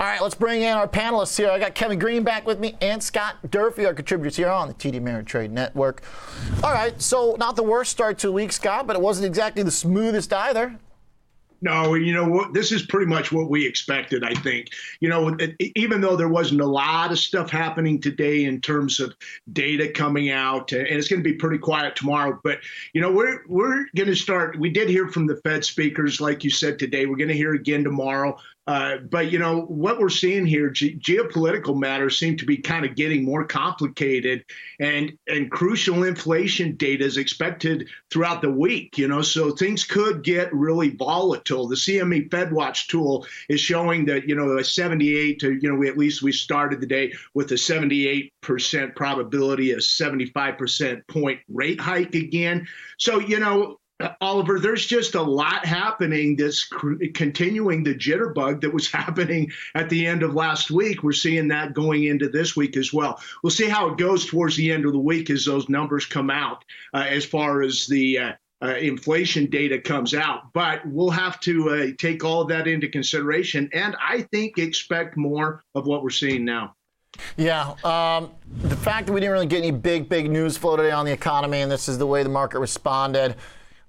All right, let's bring in our panelists here. I got Kevin Green back with me and Scott Durfee, our contributors here on the TD Ameritrade Network. All right, so not the worst start to a week, Scott, but it wasn't exactly the smoothest either. No, you know? This is pretty much what we expected. I think. You know, even though there wasn't a lot of stuff happening today in terms of data coming out, and it's going to be pretty quiet tomorrow. But you know, we're we're going to start. We did hear from the Fed speakers, like you said today. We're going to hear again tomorrow. Uh, but you know what we're seeing here, ge- geopolitical matters seem to be kind of getting more complicated, and and crucial inflation data is expected throughout the week. You know, so things could get really volatile. The CME FedWatch tool is showing that you know a 78 to you know we, at least we started the day with a 78 percent probability, a 75 percent point rate hike again. So you know Oliver, there's just a lot happening cr- continuing the jitterbug that was happening at the end of last week. We're seeing that going into this week as well. We'll see how it goes towards the end of the week as those numbers come out uh, as far as the uh, uh, inflation data comes out. But we'll have to uh, take all of that into consideration and I think expect more of what we're seeing now. Yeah, um, the fact that we didn't really get any big, big news flow today on the economy, and this is the way the market responded.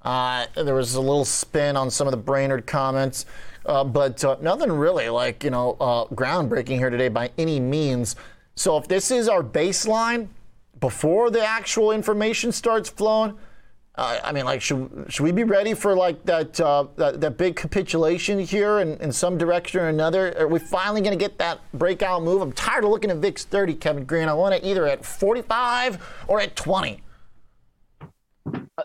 Uh, there was a little spin on some of the Brainard comments, uh, but uh, nothing really like, you know, uh, groundbreaking here today by any means. So if this is our baseline before the actual information starts flowing, uh, I mean, like, should, should we be ready for like that uh, that, that, big capitulation here in, in some direction or another? Are we finally going to get that breakout move? I'm tired of looking at VIX 30, Kevin Green. I want it either at 45 or at 20.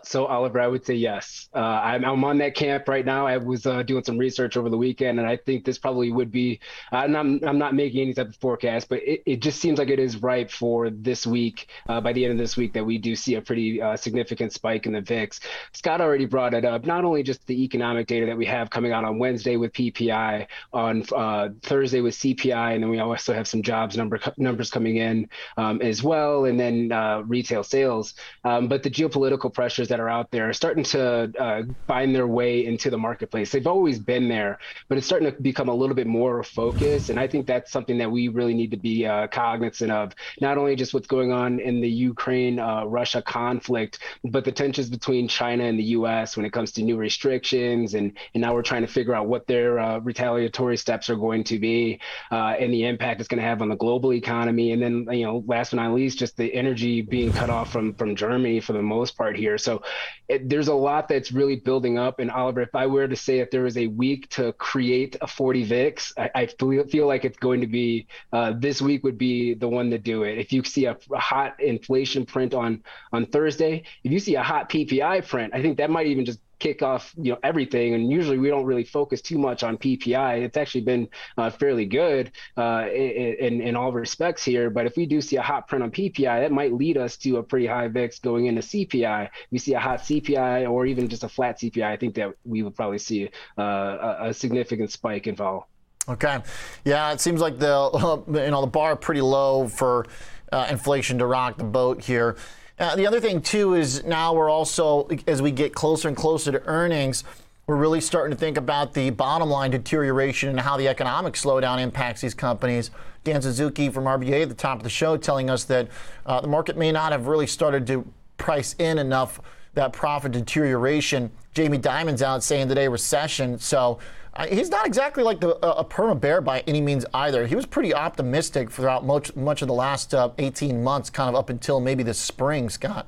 So Oliver, I would say yes. Uh, I'm, I'm on that camp right now. I was uh, doing some research over the weekend, and I think this probably would be. Uh, I'm I'm not making any type of forecast, but it, it just seems like it is ripe for this week. Uh, by the end of this week, that we do see a pretty uh, significant spike in the VIX. Scott already brought it up. Not only just the economic data that we have coming out on Wednesday with PPI, on uh, Thursday with CPI, and then we also have some jobs number numbers coming in um, as well, and then retail sales. Um, but the geopolitical pressures that are out there are starting to uh, find their way into the marketplace. They've always been there, but it's starting to become a little bit more focused. And I think that's something that we really need to be uh, cognizant of, not only just what's going on in the Ukraine uh, Russia conflict, but the tensions between China and the US when it comes to new restrictions. And, and now we're trying to figure out what their uh, retaliatory steps are going to be uh, and the impact it's going to have on the global economy. And then, you know, last but not least, just the energy being cut off from, from Germany for the most part here. So it, there's a lot that's really building up. And Oliver, if I were to say if there was a week to create a 40 VIX, I, I feel, feel like it's going to be uh, this week would be the one to do it. If you see a, a hot inflation print on on Thursday, if you see a hot PPI print, I think that might even just kick off you know everything. And usually we don't really focus too much on ppi it's actually been uh, fairly good uh, in, in all respects here. But if we do see a hot print on ppi that might lead us to a pretty high vix going into cpi we see a hot cpi or even just a flat cpi i think that we would probably see uh, a, a significant spike in vol okay. Yeah it seems like the you know the bar pretty low for uh, inflation to rock the boat here uh, the other thing, too, is now we're also, as we get closer and closer to earnings, we're really starting to think about the bottom line deterioration and how the economic slowdown impacts these companies. Dan Suzuki from RBA at the top of the show telling us that uh, the market may not have really started to price in enough that profit deterioration. Jamie Dimon's out saying today recession. So he's not exactly like the, a perma bear by any means either. He was pretty optimistic throughout much much of the last uh, 18 months, kind of up until maybe this spring, Scott.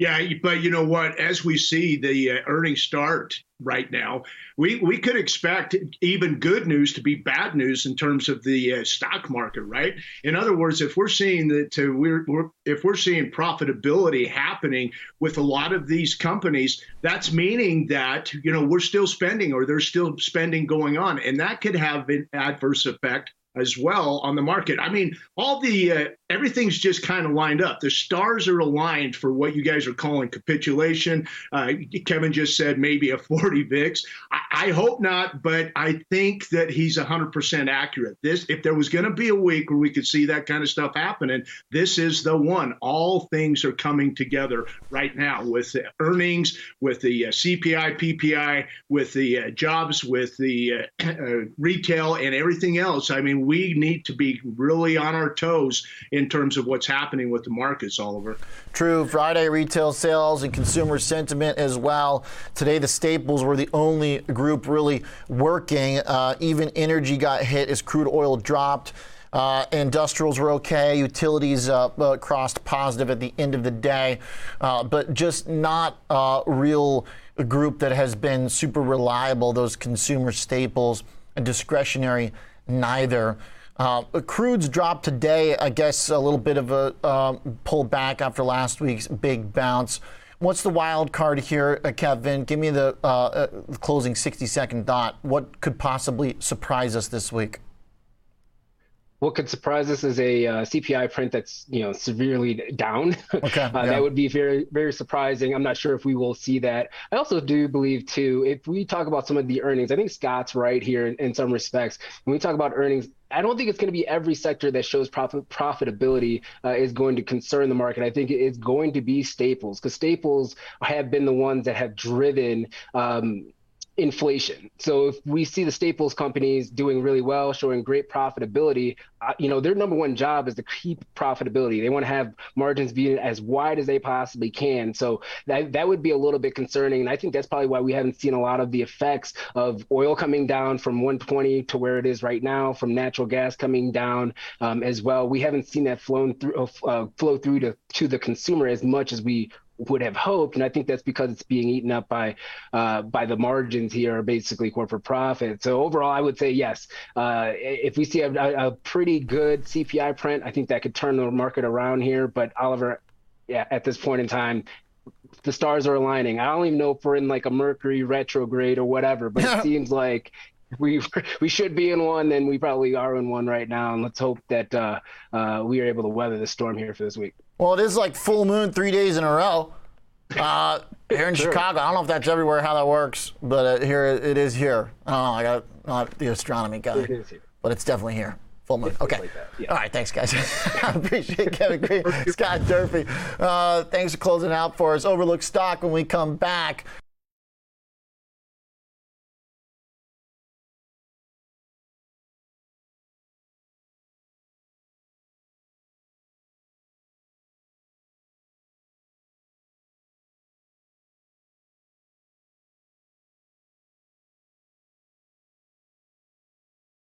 Yeah, but you know what? As we see the uh, earnings start right now, we, we could expect even good news to be bad news in terms of the uh, stock market, right? In other words, if we're seeing that uh, we're, we're if we're seeing profitability happening with a lot of these companies, that's meaning that you know we're still spending or there's still spending going on, and that could have an adverse effect as well on the market. I mean, all the uh, everything's just kind of lined up. The stars are aligned for what you guys are calling capitulation. Uh, Kevin just said maybe a 40 VIX. I, I hope not, but I think that he's 100% accurate. This, if there was going to be a week where we could see that kind of stuff happening, this is the one. All things are coming together right now with the earnings, with the uh, CPI, PPI, with the uh, jobs, with the uh, uh, retail, and everything else. I mean, we need to be really on our toes in terms of what's happening with the markets, Oliver. True. Friday retail sales and consumer sentiment as well. Today, the staples were the only group really working. Uh, even energy got hit as crude oil dropped. Uh, industrials were okay. Utilities uh, uh, crossed positive at the end of the day, uh, but just not a real group that has been super reliable. Those consumer staples and discretionary, neither. Uh, crude's dropped today. I guess a little bit of a uh, pullback after last week's big bounce. What's the wild card here, uh, Kevin? Give me the uh, uh, closing 60 second thought. What could possibly surprise us this week? What could surprise us is a uh, CPI print that's you know severely down. Okay, uh, yeah. That would be very very surprising. I'm not sure if we will see that. I also do believe too, if we talk about some of the earnings, I think Scott's right here in, in some respects. When we talk about earnings, I don't think it's going to be every sector that shows profit profitability uh, is going to concern the market. I think it's going to be staples because staples have been the ones that have driven. Um, inflation. So if we see the staples companies doing really well, showing great profitability, uh, you know, their number one job is to keep profitability. They want to have margins be as wide as they possibly can. So that that would be a little bit concerning. And I think that's probably why we haven't seen a lot of the effects of oil coming down from 120 to where it is right now, from natural gas coming down um, as well. We haven't seen that flown through uh, flow through to to the consumer as much as we would have hoped, and I think that's because it's being eaten up by uh, by the margins here, basically corporate profit. So overall, I would say yes. Uh, if we see a, a, pretty good CPI print, I think that could turn the market around here. But Oliver, yeah, at this point in time, the stars are aligning. I don't even know if we're in like a Mercury retrograde or whatever, but it seems like we we should be in one, and we probably are in one right now. And let's hope that uh, uh, we are able to weather the storm here for this week. Well, it is like full moon three days in a row. Uh, here in sure. Chicago, I don't know if that's everywhere how that works, but uh, here it is here. I don't know. I got not the astronomy guy, it but it's definitely here. Full moon. Okay. Like yeah. All right. Thanks, guys. I appreciate Kevin Green, Scott Durfee. Uh, thanks for closing out for us. Overlook stock when we come back.